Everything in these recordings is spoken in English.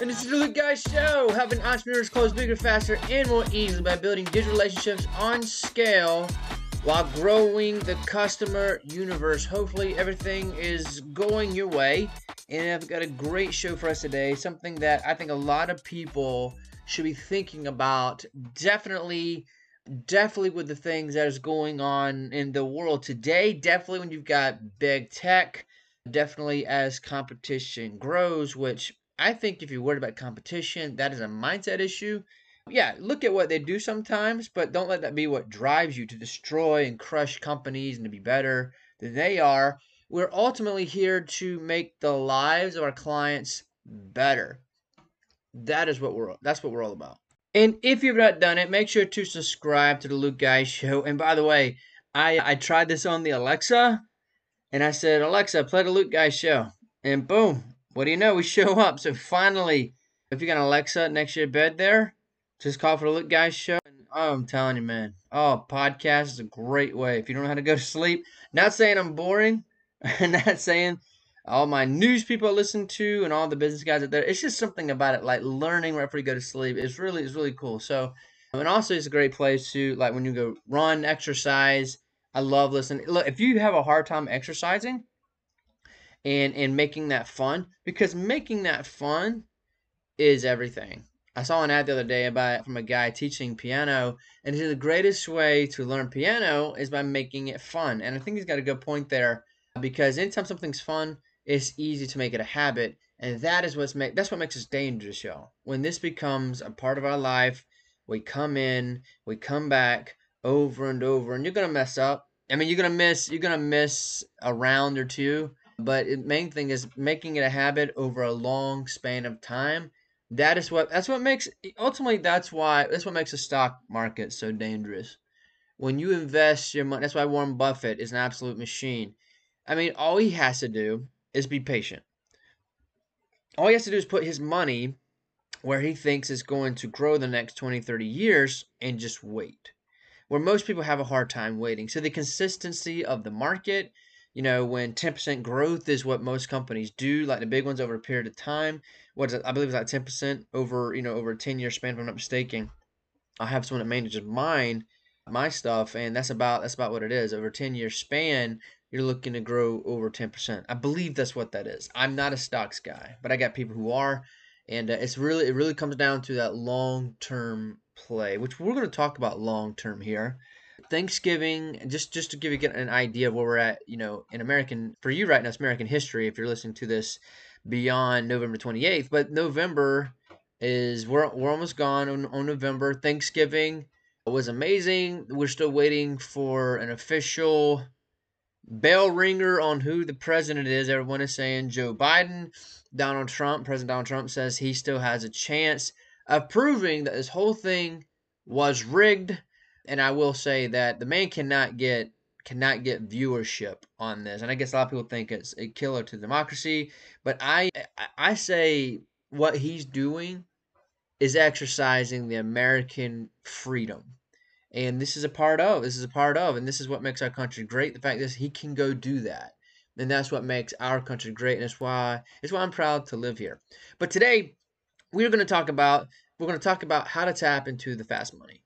And this is the Luke Guys Show, helping entrepreneurs close bigger, faster, and more easily by building digital relationships on scale while growing the customer universe. Hopefully, everything is going your way. And I've got a great show for us today, something that I think a lot of people should be thinking about. Definitely, definitely with the things that is going on in the world today. Definitely when you've got big tech. Definitely as competition grows, which I think if you're worried about competition, that is a mindset issue. Yeah, look at what they do sometimes, but don't let that be what drives you to destroy and crush companies and to be better than they are. We're ultimately here to make the lives of our clients better. That is what we're that's what we're all about. And if you've not done it, make sure to subscribe to the Luke Guys Show. And by the way, I I tried this on the Alexa, and I said, Alexa, play the Luke Guys Show, and boom, what do you know? We show up. So finally, if you got an Alexa next to your bed there, just call for the Luke Guys Show. And, oh, I'm telling you, man. Oh, podcast is a great way. If you don't know how to go to sleep, not saying I'm boring, and not saying all my news people I listen to and all the business guys out there. It's just something about it, like learning right before you go to sleep. It's really, it's really cool. So, um, and also it's a great place to like when you go run, exercise. I love listening. Look, if you have a hard time exercising, and and making that fun because making that fun is everything. I saw an ad the other day about from a guy teaching piano, and he said the greatest way to learn piano is by making it fun. And I think he's got a good point there because anytime something's fun, it's easy to make it a habit, and that is what's make that's what makes us dangerous, y'all. When this becomes a part of our life, we come in, we come back over and over, and you're gonna mess up. I mean, you're gonna miss you're gonna miss a round or two, but the main thing is making it a habit over a long span of time. That is what that's what makes ultimately that's why that's what makes the stock market so dangerous. When you invest your money, that's why Warren Buffett is an absolute machine. I mean, all he has to do is be patient. All he has to do is put his money where he thinks is going to grow the next 20, 30 years and just wait. Where most people have a hard time waiting. So the consistency of the market, you know, when 10% growth is what most companies do, like the big ones over a period of time. What is it? I believe it's like 10% over, you know, over a 10 year span, if I'm not mistaken. I have someone that manages mine, my stuff, and that's about that's about what it is. Over a 10 year span, you're looking to grow over 10%. I believe that's what that is. I'm not a stocks guy, but I got people who are, and uh, it's really it really comes down to that long term play, which we're going to talk about long term here. Thanksgiving, just just to give you an idea of where we're at, you know, in American for you right now, it's American history. If you're listening to this beyond November 28th, but November is we're we're almost gone on, on November. Thanksgiving was amazing. We're still waiting for an official bell ringer on who the president is. Everyone is saying Joe Biden. Donald Trump, President Donald Trump says he still has a chance of proving that this whole thing was rigged and I will say that the man cannot get cannot get viewership on this. And I guess a lot of people think it's a killer to democracy, but I I say what he's doing is exercising the American freedom. And this is a part of. This is a part of, and this is what makes our country great. The fact is he can go do that. And that's what makes our country great. And it's why it's why I'm proud to live here. But today we're to talk about we're going to talk about how to tap into the fast money.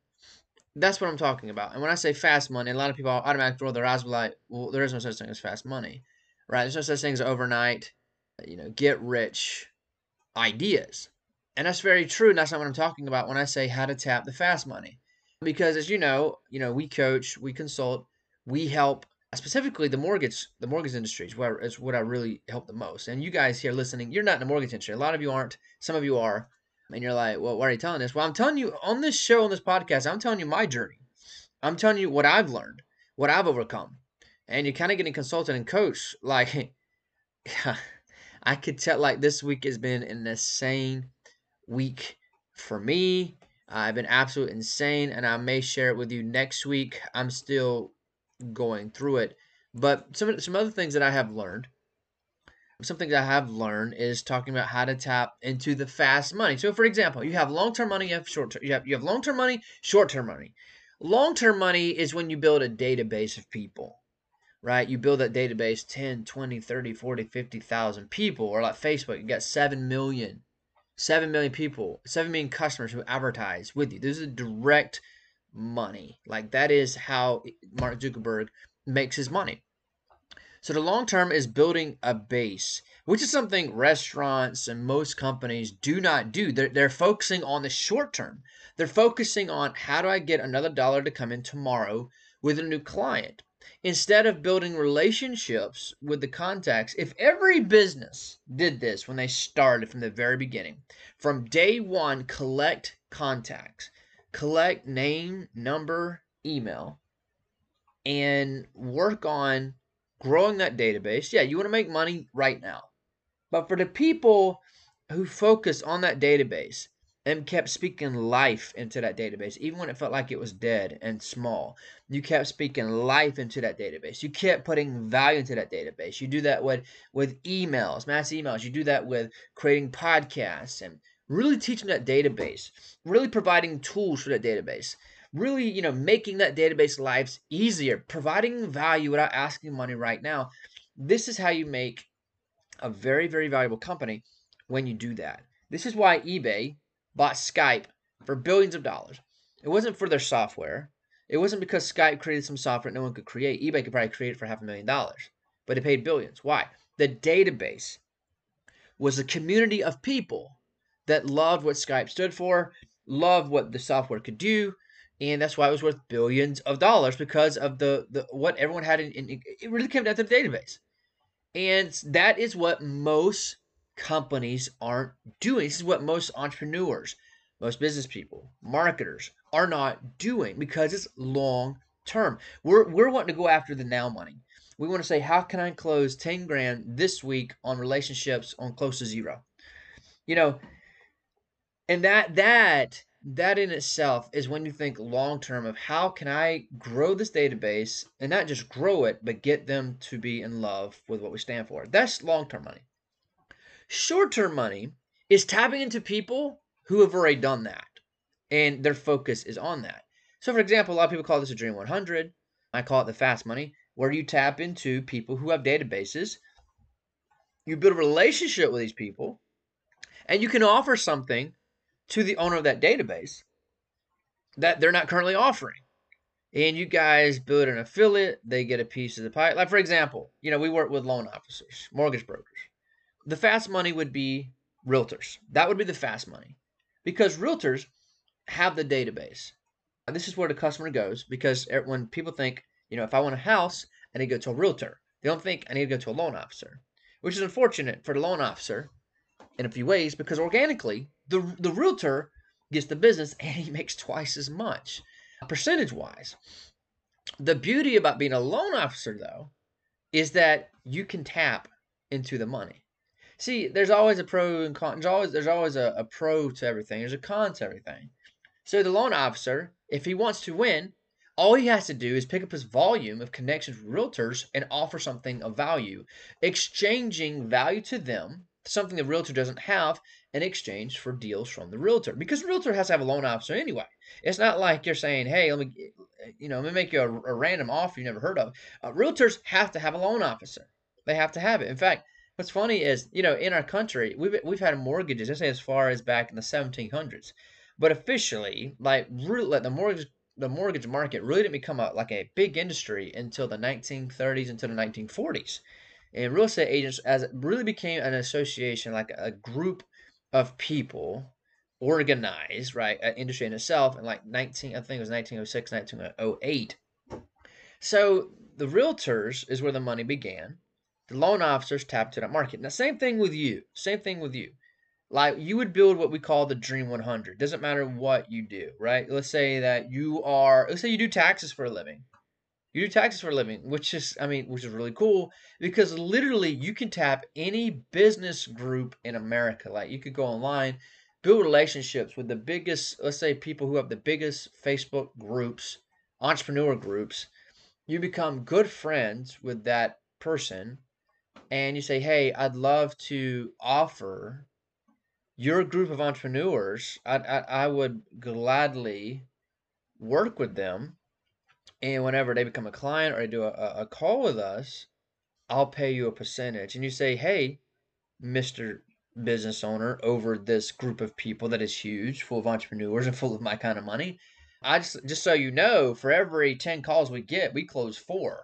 That's what I'm talking about. And when I say fast money, a lot of people automatically roll their eyes like, well, there is no such thing as fast money, right? There's no such thing as overnight, uh, you know, get rich ideas. And that's very true. And that's not what I'm talking about when I say how to tap the fast money. Because as you know, you know, we coach, we consult, we help uh, specifically the mortgage the mortgage industry is what I really help the most. And you guys here listening, you're not in the mortgage industry. A lot of you aren't. Some of you are and you're like, well, why are you telling this? Well, I'm telling you on this show, on this podcast, I'm telling you my journey. I'm telling you what I've learned, what I've overcome. And you're kind of getting consulted and coached. Like, I could tell, like, this week has been an insane week for me. I've been absolutely insane, and I may share it with you next week. I'm still going through it. But some, some other things that I have learned something that I have learned is talking about how to tap into the fast money. So, for example, you have long-term money, you have short-term, you have you have long-term money, short-term money. Long-term money is when you build a database of people, right? You build that database 10, 20, 30, 40, 50,000 people, or like Facebook, you got 7 million. 7 million people, 7 million customers who advertise with you. This is direct money. Like that is how Mark Zuckerberg makes his money. So the long term is building a base, which is something restaurants and most companies do not do. They're, they're focusing on the short term. They're focusing on how do I get another dollar to come in tomorrow with a new client. Instead of building relationships with the contacts, if every business did this when they started from the very beginning, from day one, collect contacts, collect name, number, email, and work on growing that database. Yeah, you want to make money right now. But for the people who focus on that database and kept speaking life into that database, even when it felt like it was dead and small, you kept speaking life into that database. You kept putting value into that database. You do that with with emails, mass emails. You do that with creating podcasts and really teaching that database, really providing tools for that database really, you know, making that database lives easier, providing value without asking money right now. This is how you make a very, very valuable company when you do that. This is why eBay bought Skype for billions of dollars. It wasn't for their software. It wasn't because Skype created some software no one could create. eBay could probably create it for half a million dollars, but it paid billions. Why? The database was a community of people that loved what Skype stood for, loved what the software could do, and that's why it was worth billions of dollars because of the, the what everyone had in, in it really came down to the database. And that is what most companies aren't doing. This is what most entrepreneurs most business people marketers are not doing because it's long term. We're, we're wanting to go after the now money. We want to say how can i close 10 grand this week on relationships on close to zero? You know and that that that in itself is when you think long term of how can I grow this database and not just grow it, but get them to be in love with what we stand for. That's long term money. Short term money is tapping into people who have already done that and their focus is on that. So, for example, a lot of people call this a Dream 100. I call it the fast money, where you tap into people who have databases. You build a relationship with these people, and you can offer something to the owner of that database that they're not currently offering. And you guys build an affiliate, they get a piece of the pie. Like, for example, you know, we work with loan officers, mortgage brokers. The fast money would be realtors. That would be the fast money because realtors have the database. This is where the customer goes because when people think, you know, if I want a house, I need to go to a realtor. They don't think I need to go to a loan officer, which is unfortunate for the loan officer in a few ways because organically the the realtor gets the business and he makes twice as much percentage wise. The beauty about being a loan officer though is that you can tap into the money. See, there's always a pro and con. There's always there's always a, a pro to everything. There's a con to everything. So the loan officer, if he wants to win, all he has to do is pick up his volume of connections with realtors and offer something of value, exchanging value to them something the realtor doesn't have in exchange for deals from the realtor because realtor has to have a loan officer anyway. It's not like you're saying hey let me you know let me make you a, a random offer you never heard of. Uh, realtors have to have a loan officer. They have to have it. In fact what's funny is you know in our country we've, we've had mortgages say as far as back in the 1700s but officially like really like the mortgage the mortgage market really didn't become a, like a big industry until the 1930s until the 1940s and real estate agents as really became an association, like a group of people organized, right, an industry in itself in like 19, I think it was 1906, 1908. So the realtors is where the money began. The loan officers tapped into that market. Now, same thing with you. Same thing with you. Like you would build what we call the Dream 100. Doesn't matter what you do, right? Let's say that you are, let's say you do taxes for a living. You do taxes for a living, which is, I mean, which is really cool because literally you can tap any business group in America. Like you could go online, build relationships with the biggest, let's say, people who have the biggest Facebook groups, entrepreneur groups. You become good friends with that person, and you say, "Hey, I'd love to offer your group of entrepreneurs. I I, I would gladly work with them." And whenever they become a client or they do a, a call with us, I'll pay you a percentage. And you say, hey, Mr. business owner over this group of people that is huge, full of entrepreneurs and full of my kind of money. I just just so you know, for every 10 calls we get, we close 4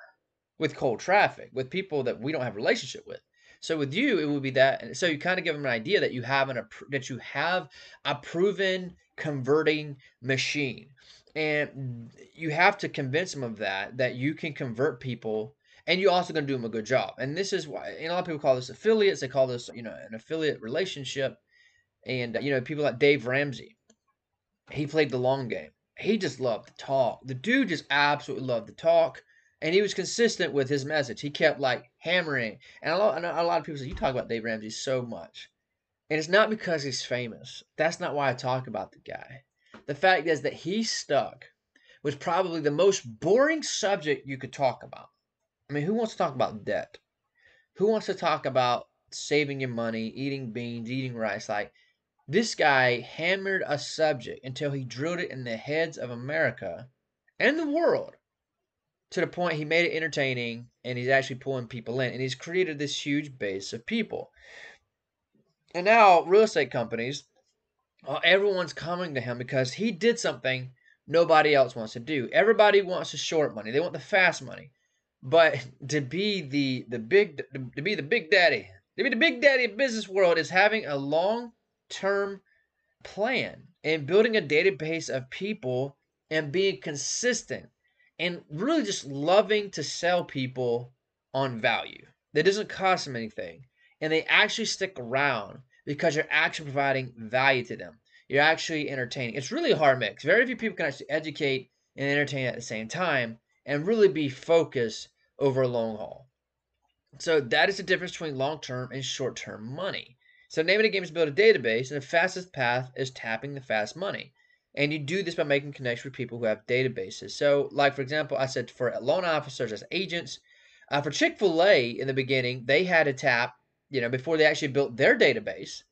with cold traffic, with people that we don't have a relationship with. So with you, it would be that. So you kind of give them an idea that you have an that you have a proven converting machine, and you have to convince them of that that you can convert people, and you're also going to do them a good job. And this is why and a lot of people call this affiliates. They call this you know an affiliate relationship, and you know people like Dave Ramsey. He played the long game. He just loved to talk. The dude just absolutely loved to talk and he was consistent with his message. He kept like hammering, and a lot, a lot of people say, "You talk about Dave Ramsey so much," and it's not because he's famous. That's not why I talk about the guy. The fact is that he stuck was probably the most boring subject you could talk about. I mean, who wants to talk about debt? Who wants to talk about saving your money, eating beans, eating rice? Like this guy hammered a subject until he drilled it in the heads of America and the world to the point he made it entertaining and he's actually pulling people in and he's created this huge base of people. And now real estate companies, uh, everyone's coming to him because he did something nobody else wants to do. Everybody wants the short money. They want the fast money. But to be the the big to be the big daddy, to be the big daddy of business world is having a long-term plan and building a database of people and being consistent and really just loving to sell people on value that doesn't cost them anything and they actually stick around because you're actually providing value to them. You're actually entertaining. It's really a hard mix. Very few people can actually educate and entertain at the same time and really be focused over a long haul. So that is the difference between long-term and short-term money. So name the game is build a database and the fastest path is tapping the fast money. And you do this by making connections with people who have databases. So, like for example, I said for loan officers as agents, uh, for Chick Fil A in the beginning, they had to tap, you know, before they actually built their database.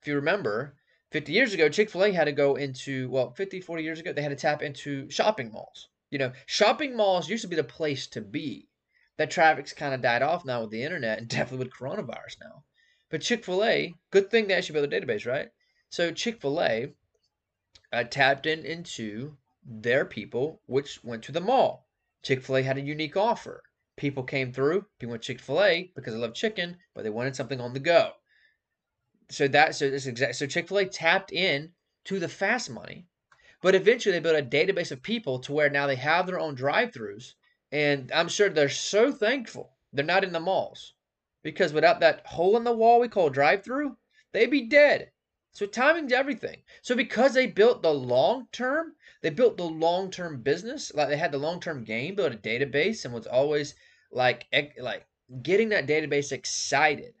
If you remember, 50 years ago, Chick Fil A had to go into well, 50, 40 years ago, they had to tap into shopping malls. You know, shopping malls used to be the place to be. That traffic's kind of died off now with the internet and definitely with coronavirus now. But Chick Fil A, good thing they actually built a database, right? So Chick Fil A uh, tapped in into their people, which went to the mall. Chick fil A had a unique offer. People came through, people went Chick fil A because they love chicken, but they wanted something on the go. So that so this exact so Chick fil A tapped in to the fast money, but eventually they built a database of people to where now they have their own drive-throughs, and I'm sure they're so thankful they're not in the malls. Because without that hole in the wall we call drive-through, they'd be dead. So timing's everything. So because they built the long term, they built the long term business, like they had the long term game, built a database, and was always like like getting that database excited,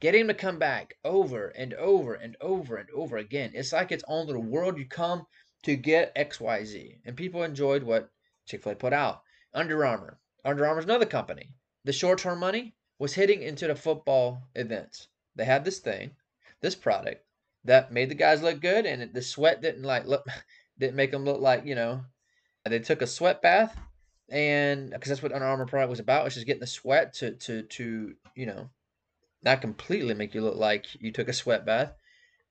getting them to come back over and over and over and over again. It's like its own little world. You come to get X Y Z, and people enjoyed what Chick Fil A put out. Under Armour, Under Armour's another company. The short term money was hitting into the football events. They had this thing, this product that made the guys look good, and the sweat didn't like look didn't make them look like you know they took a sweat bath, and because that's what Under Armour product was about, was just getting the sweat to to to you know not completely make you look like you took a sweat bath,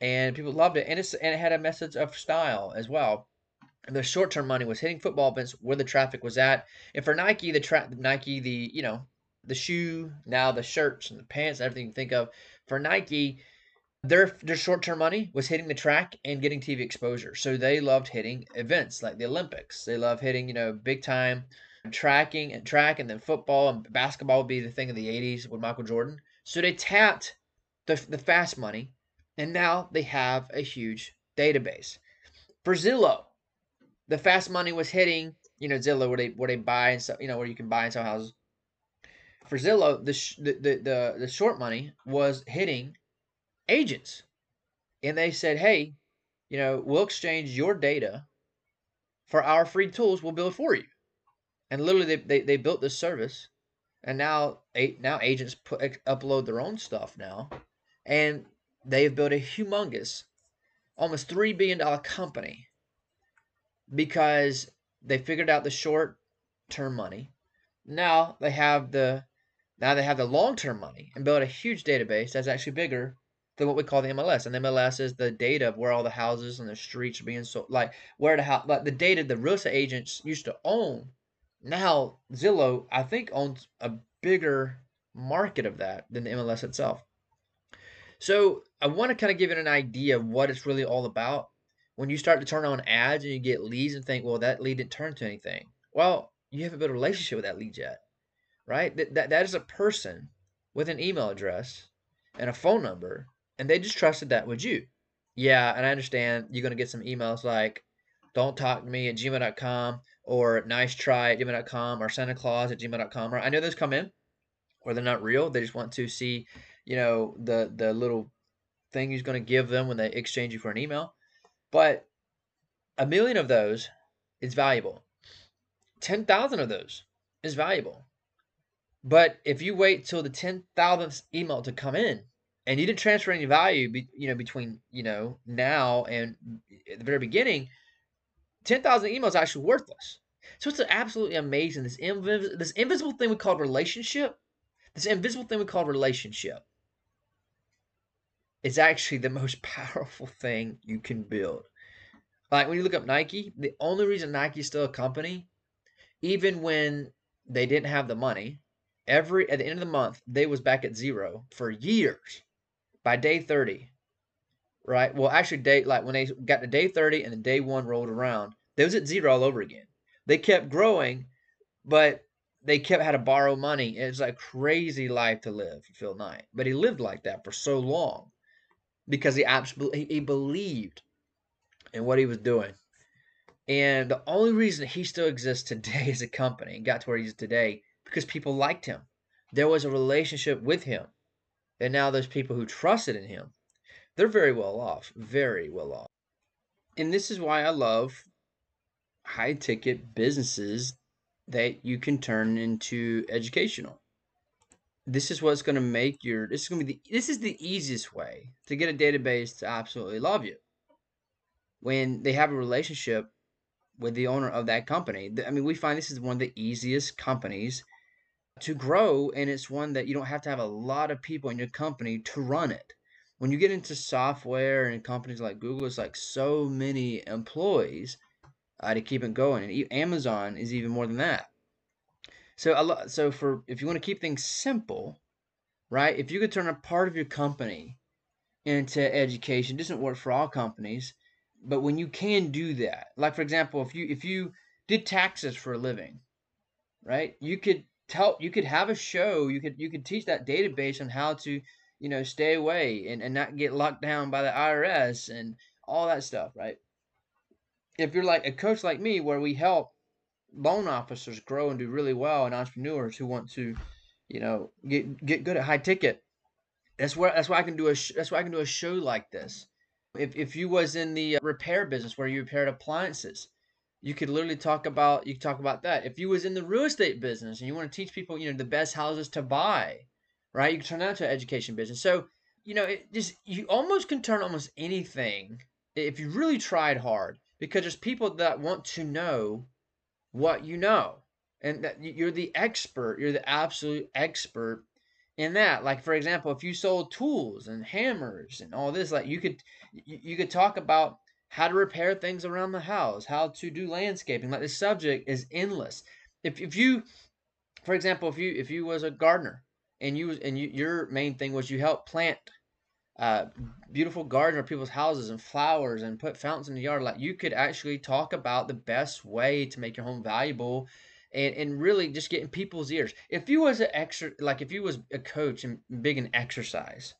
and people loved it, and it's and it had a message of style as well. And the short term money was hitting football events where the traffic was at, and for Nike, the tra- Nike the you know the shoe now the shirts and the pants everything you think of for Nike their their short term money was hitting the track and getting TV exposure. So they loved hitting events like the Olympics. They love hitting you know big time tracking and track and then football and basketball would be the thing of the 80s with Michael Jordan. So they tapped the the fast money and now they have a huge database. For Zillow, the fast money was hitting you know Zillow where they where they buy and sell you know where you can buy and sell houses. For Zillow, the, the the the the short money was hitting agents. And they said, hey, you know, we'll exchange your data for our free tools. We'll build for you. And literally, they, they, they built this service. And now, now agents put, upload their own stuff now. And they've built a humongous, almost $3 billion company because they figured out the short term money. Now they have the now they have the long term money and built a huge database that's actually bigger than what we call the MLS. And the MLS is the data of where all the houses and the streets are being sold, like where the house, like the data the real estate agents used to own. Now Zillow, I think, owns a bigger market of that than the MLS itself. So I want to kind of give it an idea of what it's really all about. When you start to turn on ads and you get leads and think, well, that lead didn't turn to anything. Well, you haven't built a relationship with that lead yet, right? That, that, that is a person with an email address and a phone number, and they just trusted that with you. Yeah, and I understand you're going to get some emails like, don't talk to me at gmail.com or nice try at gmail.com or Santa Claus at gmail.com. Or I know those come in or they're not real. They just want to see, you know, the the little thing he's going to give them when they exchange you for an email. But a million of those is valuable. 10,000 of those is valuable. But if you wait till the 10,000th email to come in and you didn't transfer any value, be, you know, between, you know, now and the very beginning, 10,000 emails are actually worthless. So it's absolutely amazing. This, invis- this invisible thing we call relationship, this invisible thing we call relationship is actually the most powerful thing you can build. Like when you look up Nike, the only reason Nike is still a company, even when they didn't have the money, every at the end of the month they was back at zero for years. By day 30, right? Well, actually, day like when they got to day 30 and then day one rolled around, they was at zero all over again. They kept growing, but they kept had to borrow money. It's like crazy life to live Phil Knight. But he lived like that for so long because he absolutely he believed in what he was doing. And the only reason he still exists today as a company and got to where he is today because people liked him. There was a relationship with him. And now those people who trusted in him. They're very well off, very well off. And this is why I love high ticket businesses that you can turn into educational. This is what's going to make your this is going to be the this is the easiest way to get a database to absolutely love you. When they have a relationship with the owner of that company. I mean, we find this is one of the easiest companies to grow and it's one that you don't have to have a lot of people in your company to run it. When you get into software and companies like google it's like so many employees uh, to keep it going and amazon is even more than that. So so for if you want to keep things simple right if you could turn a part of your company into education it doesn't work for all companies but when you can do that like for example if you if you did taxes for a living right you could tell you could have a show you could you could teach that database on how to you know stay away and, and not get locked down by the irs and all that stuff right? If you're like a coach like me where we help loan officers grow and do really well and entrepreneurs who want to you know get get good at high ticket that's where that's why i can do a sh- that's why i can do a show like this. If, if you was in the uh, repair business where you repaired appliances you could literally talk about you talk about that. If you was in the real estate business and you want to teach people, you know, the best houses to buy, right? You can turn that into an education business. So, you know, it just you almost can turn almost anything if you really tried hard because there's people that want to know what you know and that you're the expert, you're the absolute expert in that. Like for example, if you sold tools and hammers and all this, like you could you could talk about how to repair things around the house, how to do landscaping. Like the subject is endless. If, if you, for example, if you if you was a gardener and you and you, your main thing was you help plant uh, beautiful garden or people's houses and flowers and put fountains in the yard, like you could actually talk about the best way to make your home valuable and, and really just getting people's ears. If you was an extra like if you was a coach and big in exercise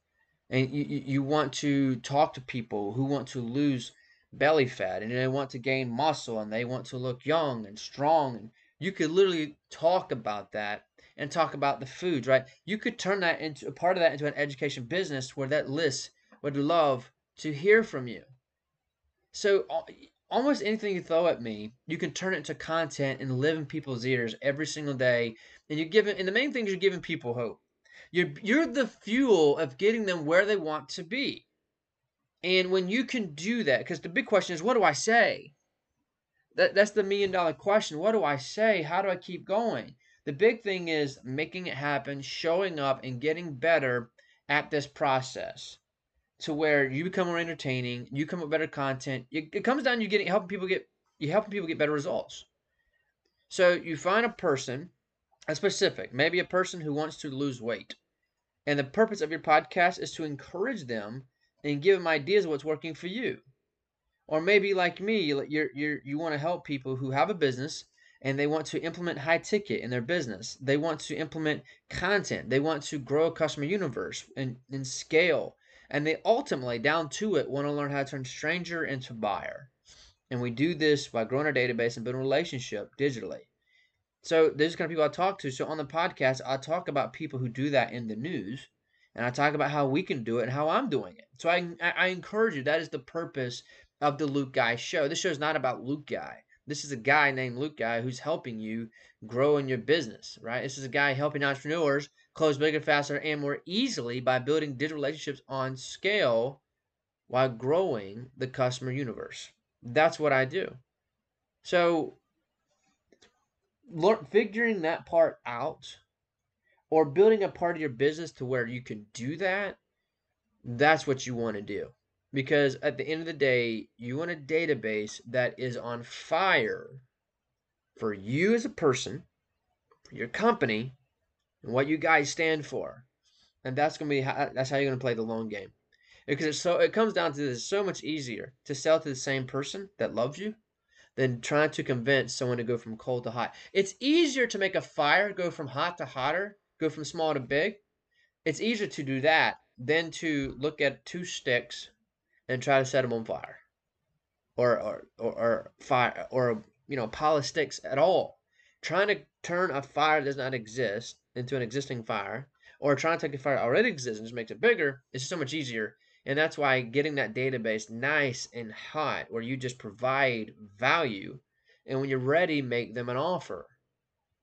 and you, you want to talk to people who want to lose belly fat and they want to gain muscle and they want to look young and strong and you could literally talk about that and talk about the foods right? You could turn that into a part of that into an education business where that list would love to hear from you. So almost anything you throw at me you can turn it into content and live in people's ears every single day and you're giving and the main thing is you're giving people hope. You're you're the fuel of getting them where they want to be and when you can do that, because the big question is, what do I say? That, that's the million dollar question. What do I say? How do I keep going? The big thing is making it happen, showing up, and getting better at this process. to where you become more entertaining, you come up with better content. It, comes down to you getting helping people get you helping people get better results. So you find a person, a specific, maybe a person who wants to lose weight. And the purpose of your podcast is to encourage them and give them ideas of what's working for you. Or maybe like me, you're, you're, you want to help people who have a business and they want to implement high ticket in their business. They want to implement content. They want to grow a customer universe and, and scale. And they ultimately, down to it, want to learn how to turn stranger into buyer. And we do this by growing our database and building a relationship digitally. So these are kind of people I talk to. So on the podcast, I talk about people who do that in the news, and I talk about how we can do it and how I'm doing it. So I I encourage you. That is the purpose of the Luke Guy show. This show is not about Luke Guy. This is a guy named Luke Guy who's helping you grow in your business, right? This is a guy helping entrepreneurs close bigger, faster, and more easily by building digital relationships on scale while growing the customer universe. That's what I do. So, learn, figuring that part out or building a part of your business to where you can do that, that's what you want to do. Because at the end of the day, you want a database that is on fire for you as a person, your company, and what you guys stand for. And that's gonna be how, that's how you're gonna play the long game because it's so it comes down to this so much easier to sell to the same person that loves you than trying to convince someone to go from cold to hot. It's easier to make a fire go from hot to hotter, go from small to big. It's easier to do that than to look at two sticks and try to set them on fire, or or or, or fire or you know pile of sticks at all. Trying to turn a fire that does not exist into an existing fire, or trying to take a fire that already exists and just makes it bigger is so much easier and that's why getting that database nice and hot where you just provide value. And when you're ready, make them an offer.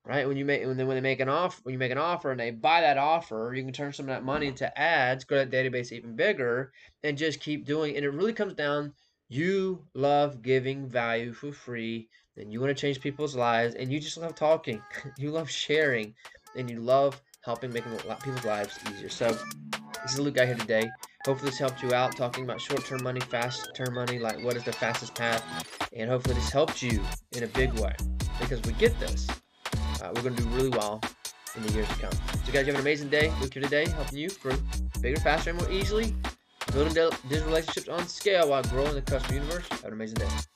Right? When you make when they, when they make an offer when you make an offer and they buy that offer, you can turn some of that money into ads, grow that database even bigger, and just keep doing. And it really comes down you love giving value for free and you want to change people's lives and you just love talking you love sharing and you love helping making people's lives easier so this is Luke Guy here today Hopefully this helped you out talking about short-term money, fast-term money, like what is the fastest path. And hopefully this helped you in a big way. Because we get this, uh, we're going to do really well in the years to come. So guys, you have an amazing day. Luke here today, helping you grow bigger, faster, and more easily. Building digital relationships on scale while growing the customer universe. Have an amazing day.